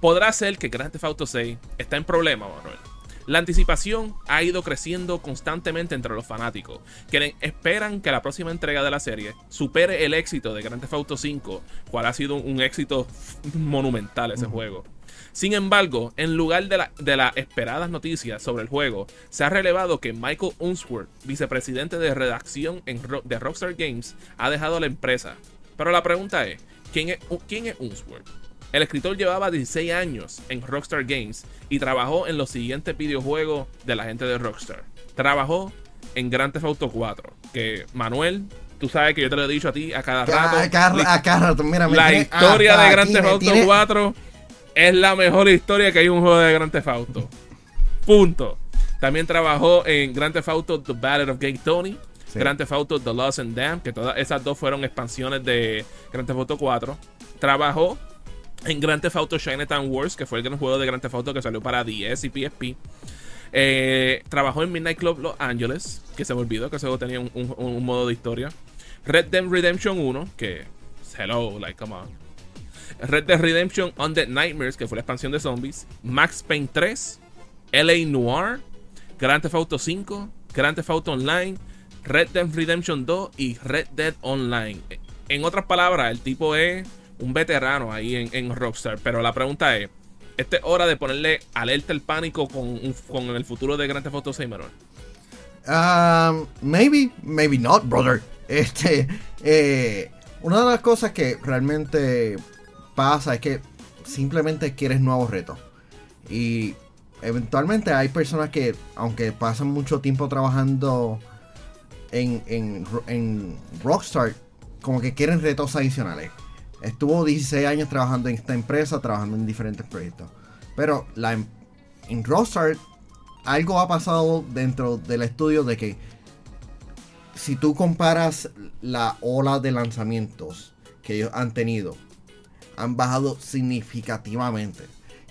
Podrá ser que Grand Theft Auto 6 está en problema, Manuel. La anticipación ha ido creciendo constantemente entre los fanáticos, quienes esperan que la próxima entrega de la serie supere el éxito de Grand Theft Auto 5, cual ha sido un éxito monumental ese juego. Sin embargo, en lugar de, de las esperadas noticias sobre el juego, se ha relevado que Michael Unsworth, vicepresidente de redacción en de Rockstar Games, ha dejado la empresa. Pero la pregunta es, ¿quién es, quién es Unsworth? El escritor llevaba 16 años en Rockstar Games y trabajó en los siguientes videojuegos de la gente de Rockstar. Trabajó en Grand Theft Auto 4, que Manuel, tú sabes que yo te lo he dicho a ti a cada rato. A cada, rato, mira, La historia de Grand Theft Auto 4 es la mejor historia que hay un juego de Grand Theft Auto. Punto. También trabajó en Grand Theft Auto The Battle of Gay Tony, Grand Theft Auto The Lost and Damned, que todas esas dos fueron expansiones de Grand Theft Auto 4. Trabajó en Grand Theft Auto Wars, que fue el gran juego de Grand Theft Auto que salió para DS y PSP. Eh, trabajó en Midnight Club Los Angeles, que se me olvidó que ese tenía un, modo de historia. Red Dead Redemption 1, que. Hello, like, come on. Red Dead Redemption Undead Nightmares, que fue la expansión de zombies. Max Payne 3. LA Noir. Grand Theft Auto 5. Grand Theft Auto Online. Red Dead Redemption 2 y Red Dead Online. En otras palabras, el tipo es un veterano ahí en, Rockstar. Pero la pregunta es: ¿esta es hora de ponerle alerta el pánico con, con el futuro de Grand Theft Auto 6, um, maybe, maybe not, brother. Este, eh, una de las cosas que realmente pasa es que simplemente quieres nuevos retos. Y eventualmente hay personas que, aunque pasan mucho tiempo trabajando en, en, en Rockstar, como que quieren retos adicionales. Estuvo 16 años trabajando en esta empresa, trabajando en diferentes proyectos. Pero em, en Rockstar algo ha pasado dentro del estudio de que si tú comparas la ola de lanzamientos que ellos han tenido, han bajado significativamente.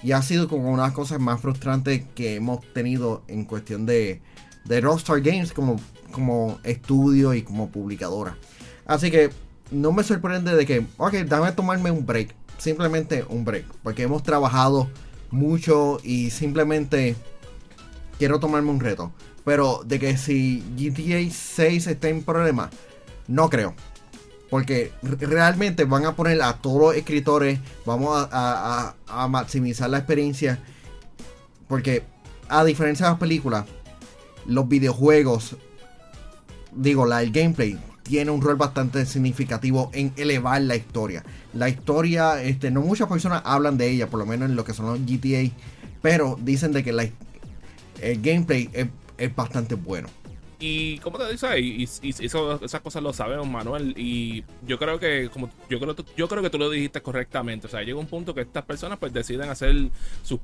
Y ha sido como una de las cosas más frustrantes que hemos tenido en cuestión de, de Rockstar Games como, como estudio y como publicadora. Así que no me sorprende de que, ok, dame tomarme un break. Simplemente un break. Porque hemos trabajado mucho y simplemente quiero tomarme un reto. Pero de que si GTA 6 está en problema, no creo. Porque realmente van a poner a todos los escritores, vamos a, a maximizar la experiencia. Porque a diferencia de las películas, los videojuegos, digo, la, el gameplay tiene un rol bastante significativo en elevar la historia. La historia, este, no muchas personas hablan de ella, por lo menos en lo que son los GTA, pero dicen de que el gameplay es, bastante bueno. Y como te dices, y, y, esas cosas lo sabemos, Manuel. Y yo creo que, como yo creo, yo creo que tú lo dijiste correctamente. O sea, llega un punto que estas personas pues deciden hacer sus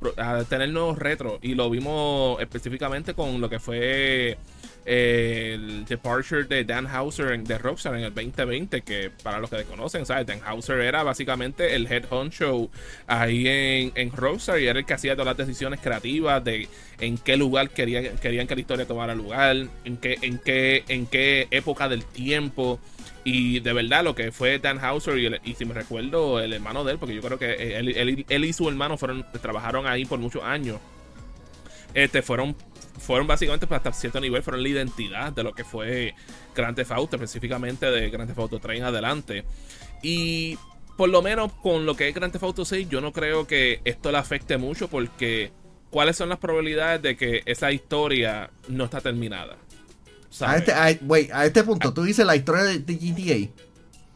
tener nuevos retros. Y lo vimos específicamente con lo que fue el departure de Dan Hauser de Rockstar en el 2020. Que para los que desconocen, ¿sabes? Dan Hauser era básicamente el head honcho ahí en, en Rockstar y era el que hacía todas las decisiones creativas de en qué lugar querían, querían que la historia tomara lugar, en qué, en qué, en qué época del tiempo. Y de verdad, lo que fue Dan Hauser y, si me recuerdo, el hermano de él, porque yo creo que él, y su hermano fueron, trabajaron ahí por muchos años. Este, fueron, fueron básicamente hasta cierto nivel, fueron la identidad de lo que fue Grand Theft Auto, específicamente de Grand Theft Auto 3 en adelante. Y por lo menos con lo que es Grand Theft Auto 6, yo no creo que esto le afecte mucho porque ¿cuáles son las probabilidades de que esa historia no está terminada? A este, a, este punto, tú dices la historia de, GTA.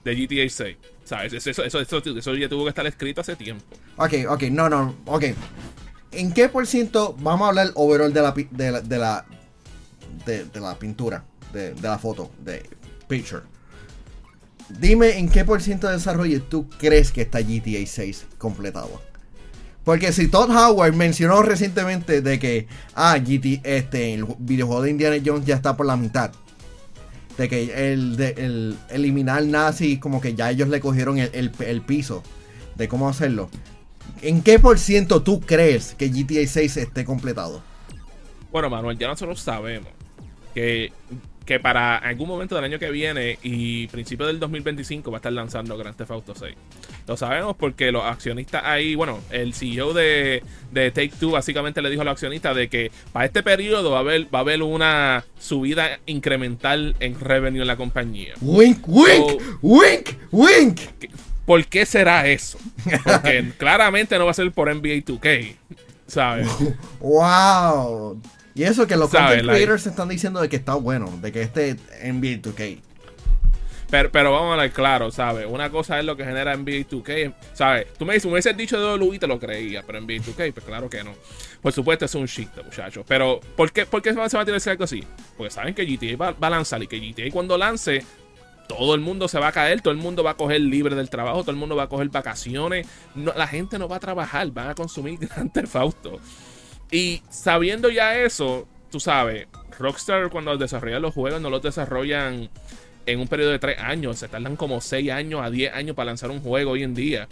De GTA 6. ¿Sabes? Eso, eso, eso, ya tuvo que estar escrito hace tiempo. Ok, ok, no, no, ok. ¿En qué por ciento vamos a hablar overall de la, de la, de la, pintura, de, la foto, de picture? Dime en qué por ciento de desarrollo tú crees que está GTA 6 completado. Porque si Todd Howard mencionó recientemente de que, ah, GT, este, el videojuego de Indiana Jones ya está por la mitad. De que el, de, el eliminar nazi, como que ya ellos le cogieron el, piso de cómo hacerlo. ¿En qué por ciento tú crees que GTA 6 esté completado? Bueno, Manuel, ya nosotros sabemos que, que para algún momento del año que viene y principio del 2025 va a estar lanzando Grand Theft Auto 6. Lo sabemos porque los accionistas ahí, bueno, el CEO de, de Take Two básicamente le dijo a los accionistas de que para este periodo va a haber, va a haber una subida incremental en revenue en la compañía. Wink, wink, wink, wink. ¿Por qué será eso? Porque claramente no va a ser por NBA 2K. ¿Sabes? wow. Y eso que los content creators están diciendo de que está bueno, de que este NBA 2K. Pero, pero vamos a ver claro, ¿sabes? Una cosa es lo que genera NBA 2K, ¿sabes? Tú me dices, me hubieses dicho de WWE te lo creía, pero NBA 2K, pues claro que no. Por supuesto, es un shit, muchachos. Pero, ¿por qué, ¿por qué se va a que algo así? Porque saben que GTA va, va, a lanzar y que GTA cuando lance, todo el mundo se va a caer, todo el mundo va a coger libre del trabajo, todo el mundo va a coger vacaciones. la gente no va a trabajar, van a consumir Grand Theft Auto. Y sabiendo ya eso, tú sabes, Rockstar cuando desarrollan los juegos no los desarrollan en un periodo de 3 años, se tardan como 6 años a 10 años para lanzar un juego hoy en día.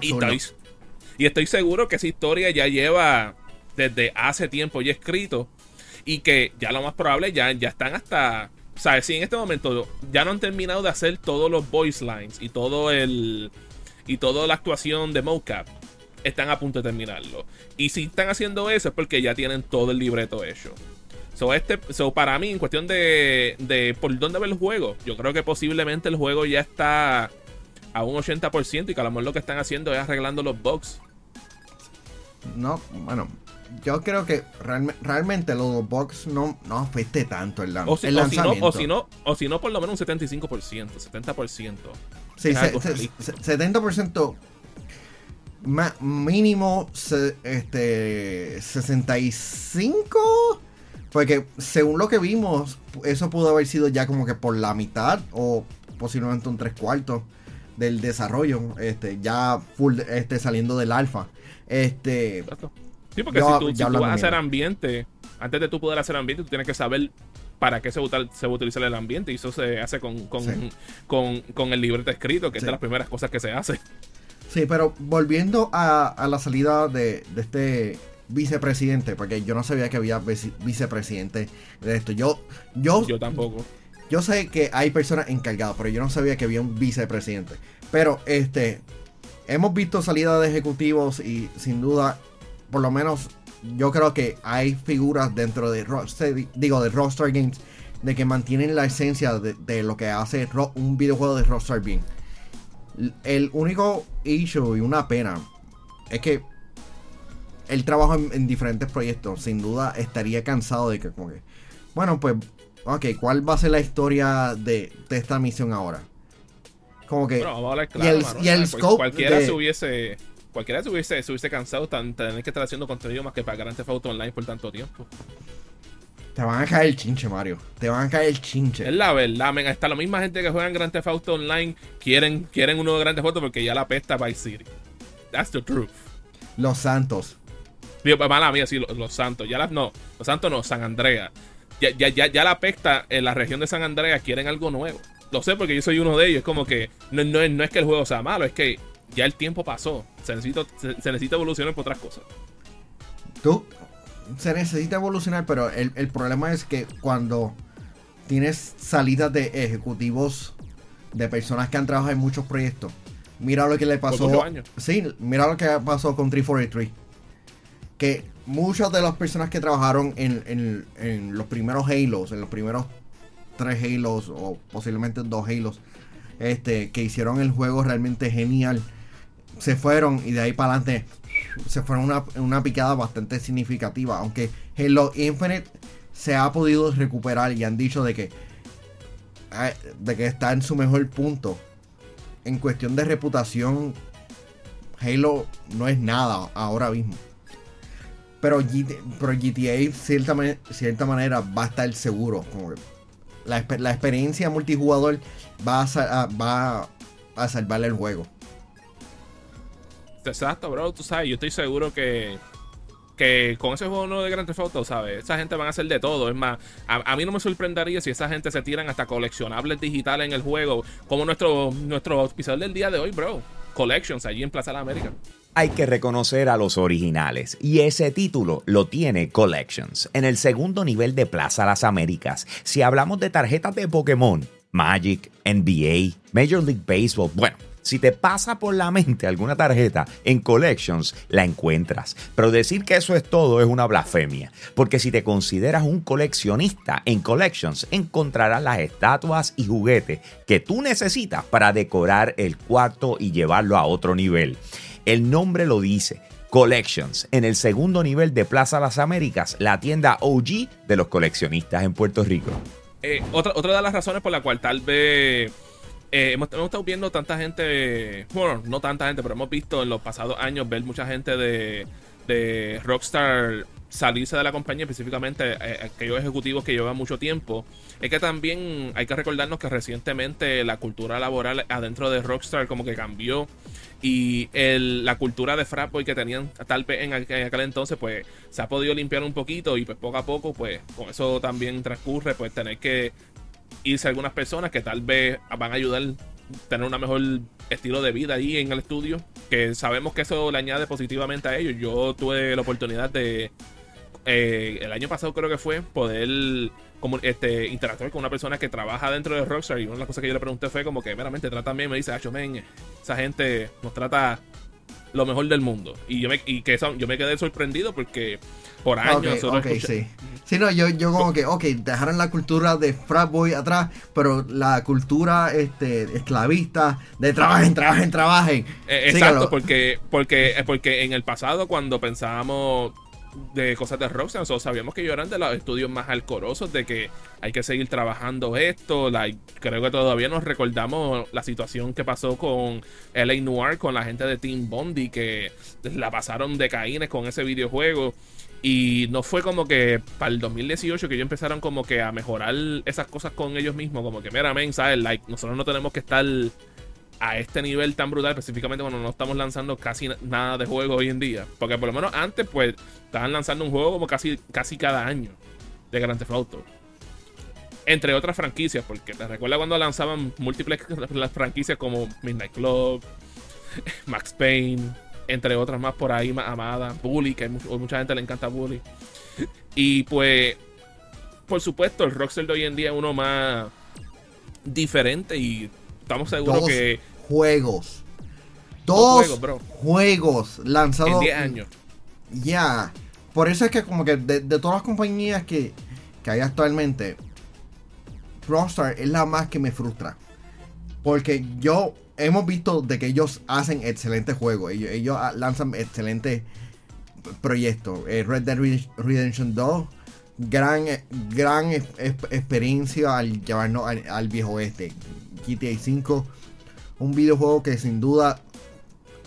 y, estoy, y estoy seguro que esa historia ya lleva desde hace tiempo ya escrito y que ya lo más probable ya, ya están hasta ¿Sabes? Si en este momento ya no han terminado de hacer todos los voice lines y todo el. y toda la actuación de mocap, están a punto de terminarlo. Y si están haciendo eso es porque ya tienen todo el libreto hecho. So, este, so para mí, en cuestión de, de por dónde ver el juego, yo creo que posiblemente el juego ya está a un 80% y que a lo mejor lo que están haciendo es arreglando los bugs. No, bueno, yo creo que realmente los box no, no afecte tanto el, o el lanzamiento. o, si no, o si no, por lo menos un 75%, 70%. Sí, 70% mínimo este 65 porque según lo que vimos eso pudo haber sido ya como que por la mitad o posiblemente un tres cuartos del desarrollo este ya full este saliendo del alfa este Sí, porque si tú, vas a hacer ambiente, antes de tú poder hacer ambiente, tú tienes que saber para qué se va, a utilizar el ambiente. Y eso se hace con, con, el libreto escrito, que es de las primeras cosas que se hace. Sí, pero volviendo a, la salida de, este vicepresidente, porque yo no sabía que había vicepresidente de esto. Yo, yo, yo tampoco. Yo sé que hay personas encargadas, pero yo no sabía que había un vicepresidente. Pero este, hemos visto salida de ejecutivos y sin duda por lo menos yo creo que hay figuras dentro de Rockstar, digo, de Rockstar Games de que mantienen la esencia de, lo que hace un videojuego de Rockstar bien. El único issue y una pena es que el trabajo en, diferentes proyectos sin duda estaría cansado de que como que bueno pues ok ¿cuál va a ser la historia de, esta misión ahora? Como que y el, y el scope cualquiera se hubiese cualquiera se hubiese, se hubiese cansado tan, tener que estar haciendo contenido más que para Grand Theft Auto Online por tanto tiempo. Te van a caer el chinche, Mario. Te van a caer el chinche. Es la verdad, men. Hasta la misma gente que juega en Grand Theft Auto Online quieren, quieren uno de Grand Theft Auto porque ya la pesta Vice City. That's the truth. Los Santos. Digo, mala mía, sí, los, Santos. Ya las, no, los Santos no, San Andrea. Ya, ya, ya, ya la pesta en la región de San Andrea quieren algo nuevo. Lo sé porque yo soy uno de ellos. Es como que no, no, no es que el juego sea malo, es que ya el tiempo pasó. Se necesita, se, necesita evolucionar por otras cosas. Tú, se necesita evolucionar, pero el, problema es que cuando tienes salidas de ejecutivos, de personas que han trabajado en muchos proyectos, mira lo que le pasó. Sí, mira lo que pasó con 343. Que muchas de las personas que trabajaron en, en los primeros Halos, en los primeros tres Halos o posiblemente dos Halos, este, que hicieron el juego realmente genial se fueron y de ahí para adelante se fueron una, una picada bastante significativa. Aunque Halo Infinite se ha podido recuperar y han dicho de que, eh, de que está en su mejor punto. En cuestión de reputación, Halo no es nada ahora mismo. Pero, GTA, cierta, cierta manera, va a estar seguro. Como la, experiencia multijugador va a, va a salvarle el juego. Exacto, bro. Tú sabes, yo estoy seguro que que con ese juego nuevo de Grand Theft ¿sabes? Esa gente van a hacer de todo. Es más, a, mí no me sorprendería si esa gente se tiran hasta coleccionables digitales en el juego, como nuestro, nuestro del día de hoy, bro. Collections allí en Plaza de la América. Hay que reconocer a los originales y ese título lo tiene Collections en el segundo nivel de Plaza Las Américas. Si hablamos de tarjetas de Pokémon, Magic, NBA, Major League Baseball, bueno, si te pasa por la mente alguna tarjeta en Collections, la encuentras. Pero decir que eso es todo es una blasfemia, porque si te consideras un coleccionista en Collections, encontrarás las estatuas y juguetes que tú necesitas para decorar el cuarto y llevarlo a otro nivel. El nombre lo dice. Collections, en el segundo nivel de Plaza Las Américas, la tienda OG de los coleccionistas en Puerto Rico. Eh, otra, otra de las razones por la cual tal vez eh, hemos, estado viendo tanta gente, bueno, no tanta gente, pero hemos visto en los pasados años ver mucha gente de, Rockstar salirse de la compañía, específicamente eh, aquellos ejecutivos que llevan mucho tiempo, es que también hay que recordarnos que recientemente la cultura laboral adentro de Rockstar como que cambió y la cultura de Frapboy que tenían tal vez en aquel, en aquel, entonces pues se ha podido limpiar un poquito y pues poco a poco pues con eso también transcurre pues tener que irse algunas personas que tal vez van a ayudar a tener un mejor estilo de vida ahí en el estudio. Que sabemos que eso le añade positivamente a ellos. Yo tuve la oportunidad de. Eh, el año pasado creo que fue poder como este interactuar con una persona que trabaja dentro de Rockstar y una de las cosas que yo le pregunté fue como que meramente trata bien me dice Acho men esa gente nos trata lo mejor del mundo y yo me y que eso, yo me quedé sorprendido porque por años. Okay, okay, sí. Sí, no, yo, yo como que, ok, dejaron la cultura de frat boy atrás, pero la cultura este, esclavista de trabajen, trabajen, trabajen. Eh, exacto, porque, porque, porque en el pasado cuando pensábamos de cosas de Rockstar, nosotros sabíamos que ellos eran de los estudios más alcorosos, de que hay que seguir trabajando esto. Like, creo que todavía nos recordamos la situación que pasó con LA Noir, con la gente de Team Bondi, que la pasaron de caínes con ese videojuego. Y no fue como que para el 2018 que ellos empezaron como que a mejorar esas cosas con ellos mismos. Como que, mira, men, ¿sabes? Like, nosotros no tenemos que estar a este nivel tan brutal, específicamente cuando no estamos lanzando casi nada de juego hoy en día. Porque por lo menos antes, pues, estaban lanzando un juego como casi, casi cada año de Grand Theft Auto. Entre otras franquicias, porque te recuerda cuando lanzaban múltiples franquicias como Midnight Club, Max Payne entre otras más por ahí más amada, Bully, que a mucha gente le encanta Bully. Y pues, por supuesto, el Rockstar de hoy en día es uno más diferente y estamos seguros que... Juegos. Dos, juegos, juegos lanzados en 10 años. Ya. Por eso es que como que de, de todas las compañías que, que hay actualmente, Rockstar es la más que me frustra. Porque yo hemos visto de que ellos hacen excelentes juegos. Ellos, lanzan excelentes proyectos. Eh, Red Dead Redemption 2, gran, gran experiencia al llevarnos al, viejo oeste. GTA 5, un videojuego que sin duda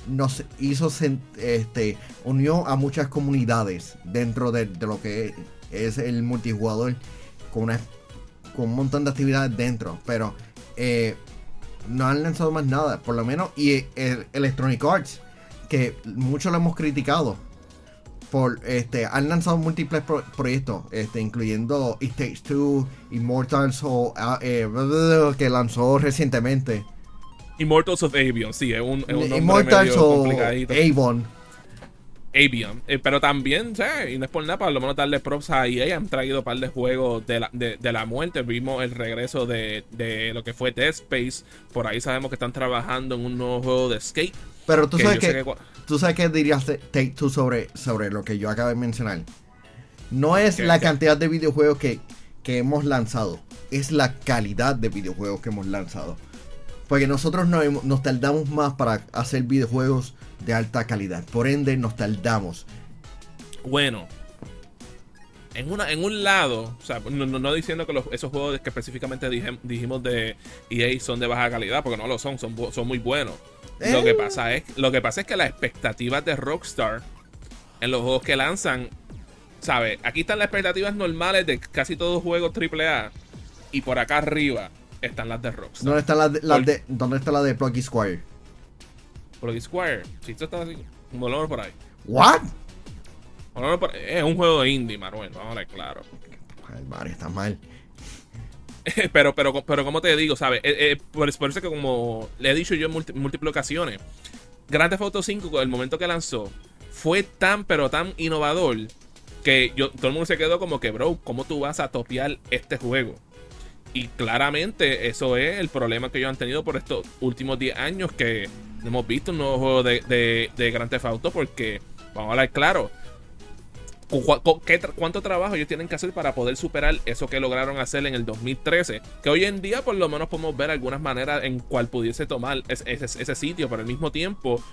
nos hizo, este, unió a muchas comunidades dentro de, lo que es el multijugador con, una, con un montón de actividades dentro. Pero eh, no han lanzado más nada, por lo menos. Y Electronic Arts, que mucho lo hemos criticado. Por, este, han lanzado múltiples proyectos, este, incluyendo It Takes Two, Immortals o ah, eh, que lanzó recientemente. Immortals of Avion, sí, es un, es un Immortals o Avon. Avion. Eh, pero también, y no es por nada, para lo menos darle props a EA. Han traído un par de juegos de la, de, la muerte. Vimos el regreso de, de, lo que fue Dead Space. Por ahí sabemos que están trabajando en un nuevo juego de Skate. Pero tú sabes que, tú sabes qué dirías Take Two sobre, sobre lo que yo acabo de mencionar. No es la cantidad de videojuegos que, que hemos lanzado, es la calidad de videojuegos que hemos lanzado. Porque nosotros nos tardamos más para hacer videojuegos de alta calidad. Por ende, nos tardamos. Bueno, en, una, en un lado, o sea, no, diciendo que esos juegos que específicamente dijimos de EA son de baja calidad, porque no lo son, son, son muy buenos. Lo, que eh. pasa es, lo que pasa es que las expectativas de Rockstar en los juegos que lanzan, ¿sabes? Aquí están las expectativas normales de casi todos los juegos AAA. Y por acá arriba están las de Rockstar. ¿Dónde está la de, ¿dónde está la de Plucky Squire? Plucky Squire. Si esto está así, volvamos por ahí. ¿What? Es un juego de indie, Manuel, vamos a ver claro. El Mario está mal. pero, pero, pero, como te digo, ¿sabes? Eh, eh, por, eso que como le he dicho yo en múltiples ocasiones, Grand Theft Auto 5, el momento que lanzó, fue tan, pero tan innovador que yo, todo el mundo se quedó como que, bro, ¿cómo tú vas a topear este juego? Y claramente eso es el problema que ellos han tenido por estos últimos 10 años que hemos visto un nuevo juego de, de, de Grand Theft Auto porque, vamos a hablar claro, ¿Cuánto trabajo ellos tienen que hacer para poder superar eso que lograron hacer en el 2013? Que hoy en día por lo menos podemos ver algunas maneras en cual pudiese tomar ese, ese, sitio, pero al mismo tiempo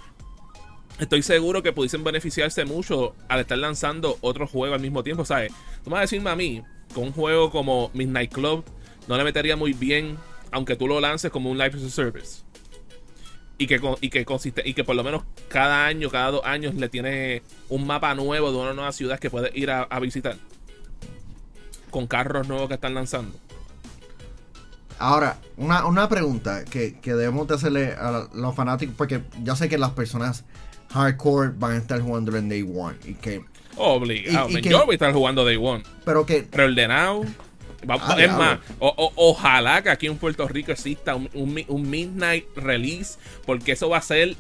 estoy seguro que pudiesen beneficiarse mucho al estar lanzando otro juego al mismo tiempo, ¿sabes? Tú me vas a decirme a mí, con un juego como Midnight Club, no le metería muy bien, aunque tú lo lances como un Live Service y que, y que consiste y que por lo menos cada año, cada dos años le tiene un mapa nuevo de una nueva ciudad que puede ir a, visitar. Con carros nuevos que están lanzando. Ahora, una, pregunta que, debemos de hacerle a los fanáticos, porque yo sé que las personas hardcore van a estar jugando en Day One. Y que. Obligado. yo voy a estar jugando Day One. Pero que. Preordenado. Ah, es más, ojalá que aquí en Puerto Rico exista un, Midnight Release, porque eso va a ser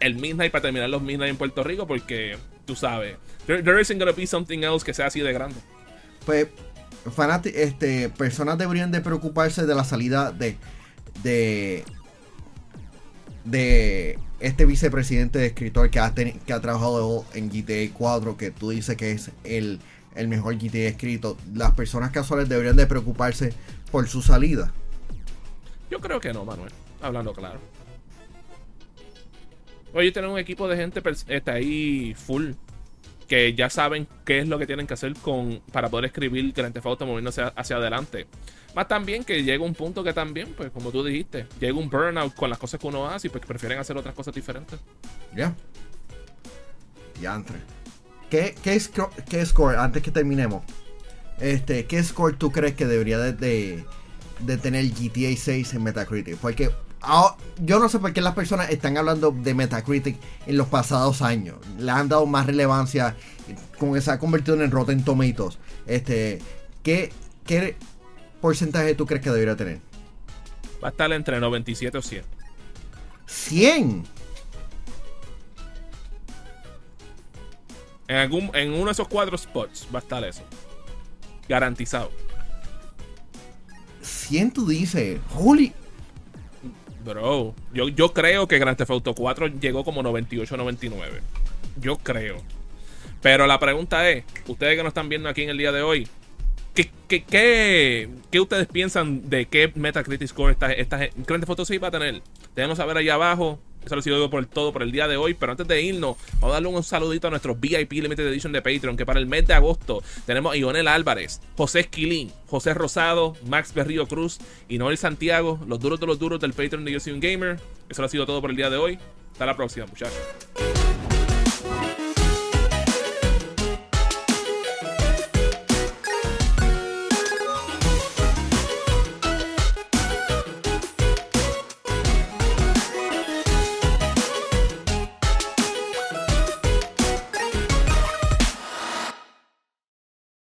el Midnight para terminar los Midnight en Puerto Rico, porque tú sabes, there, isn't gonna be something else que sea así de grande. Pues, este, personas deberían de preocuparse de la salida de, de, de este vicepresidente de escritor que ha, que ha trabajado en GTA 4, que tú dices que es el el mejor GTA escrito. Las personas casuales deberían de preocuparse por su salida. Yo creo que no, Manuel. Hablando claro. Oye, tener un equipo de gente está ahí full. Que ya saben qué es lo que tienen que hacer con para poder escribir Grand Theft Auto moviéndose hacia adelante. Más también que llega un punto que también, pues como tú dijiste, llega un burnout con las cosas que uno hace y pues prefieren hacer otras cosas diferentes. Ya. Ya entre. ¿Qué, qué, score, antes que terminemos? Este, ¿Qué score tú crees que debería de, tener GTA 6 en Metacritic? Porque ah, yo no sé por qué las personas están hablando de Metacritic en los pasados años. Le han dado más relevancia, como que se ha convertido en Rotten Tomatoes. Este, ¿qué, ¿Qué porcentaje tú crees que debería tener? Va a estar entre 97 o 100. ¿100? En, algún, en uno de esos cuatro spots va a estar eso. Garantizado. 100 tú dices, holy. Bro, yo, yo creo que Grand Theft Auto 4 llegó como 98-99. Yo creo. Pero la pregunta es, ustedes que nos están viendo aquí en el día de hoy, ¿qué, qué, qué, ustedes piensan de qué Metacritic Score esta, esta Grand Theft Auto 6 va a tener? Déjenos saber ahí abajo. Eso lo ha sido por todo por el día de hoy. Pero antes de irnos, vamos a darle un saludito a nuestros VIP Limited Edition de Patreon. Que para el mes de agosto tenemos a Ionel Álvarez, José Esquilín, José Rosado, Max Berrío Cruz y Noel Santiago. Los duros de los duros del Patreon de Yo Soy un Gamer. Eso lo ha sido todo por el día de hoy. Hasta la próxima, muchachos.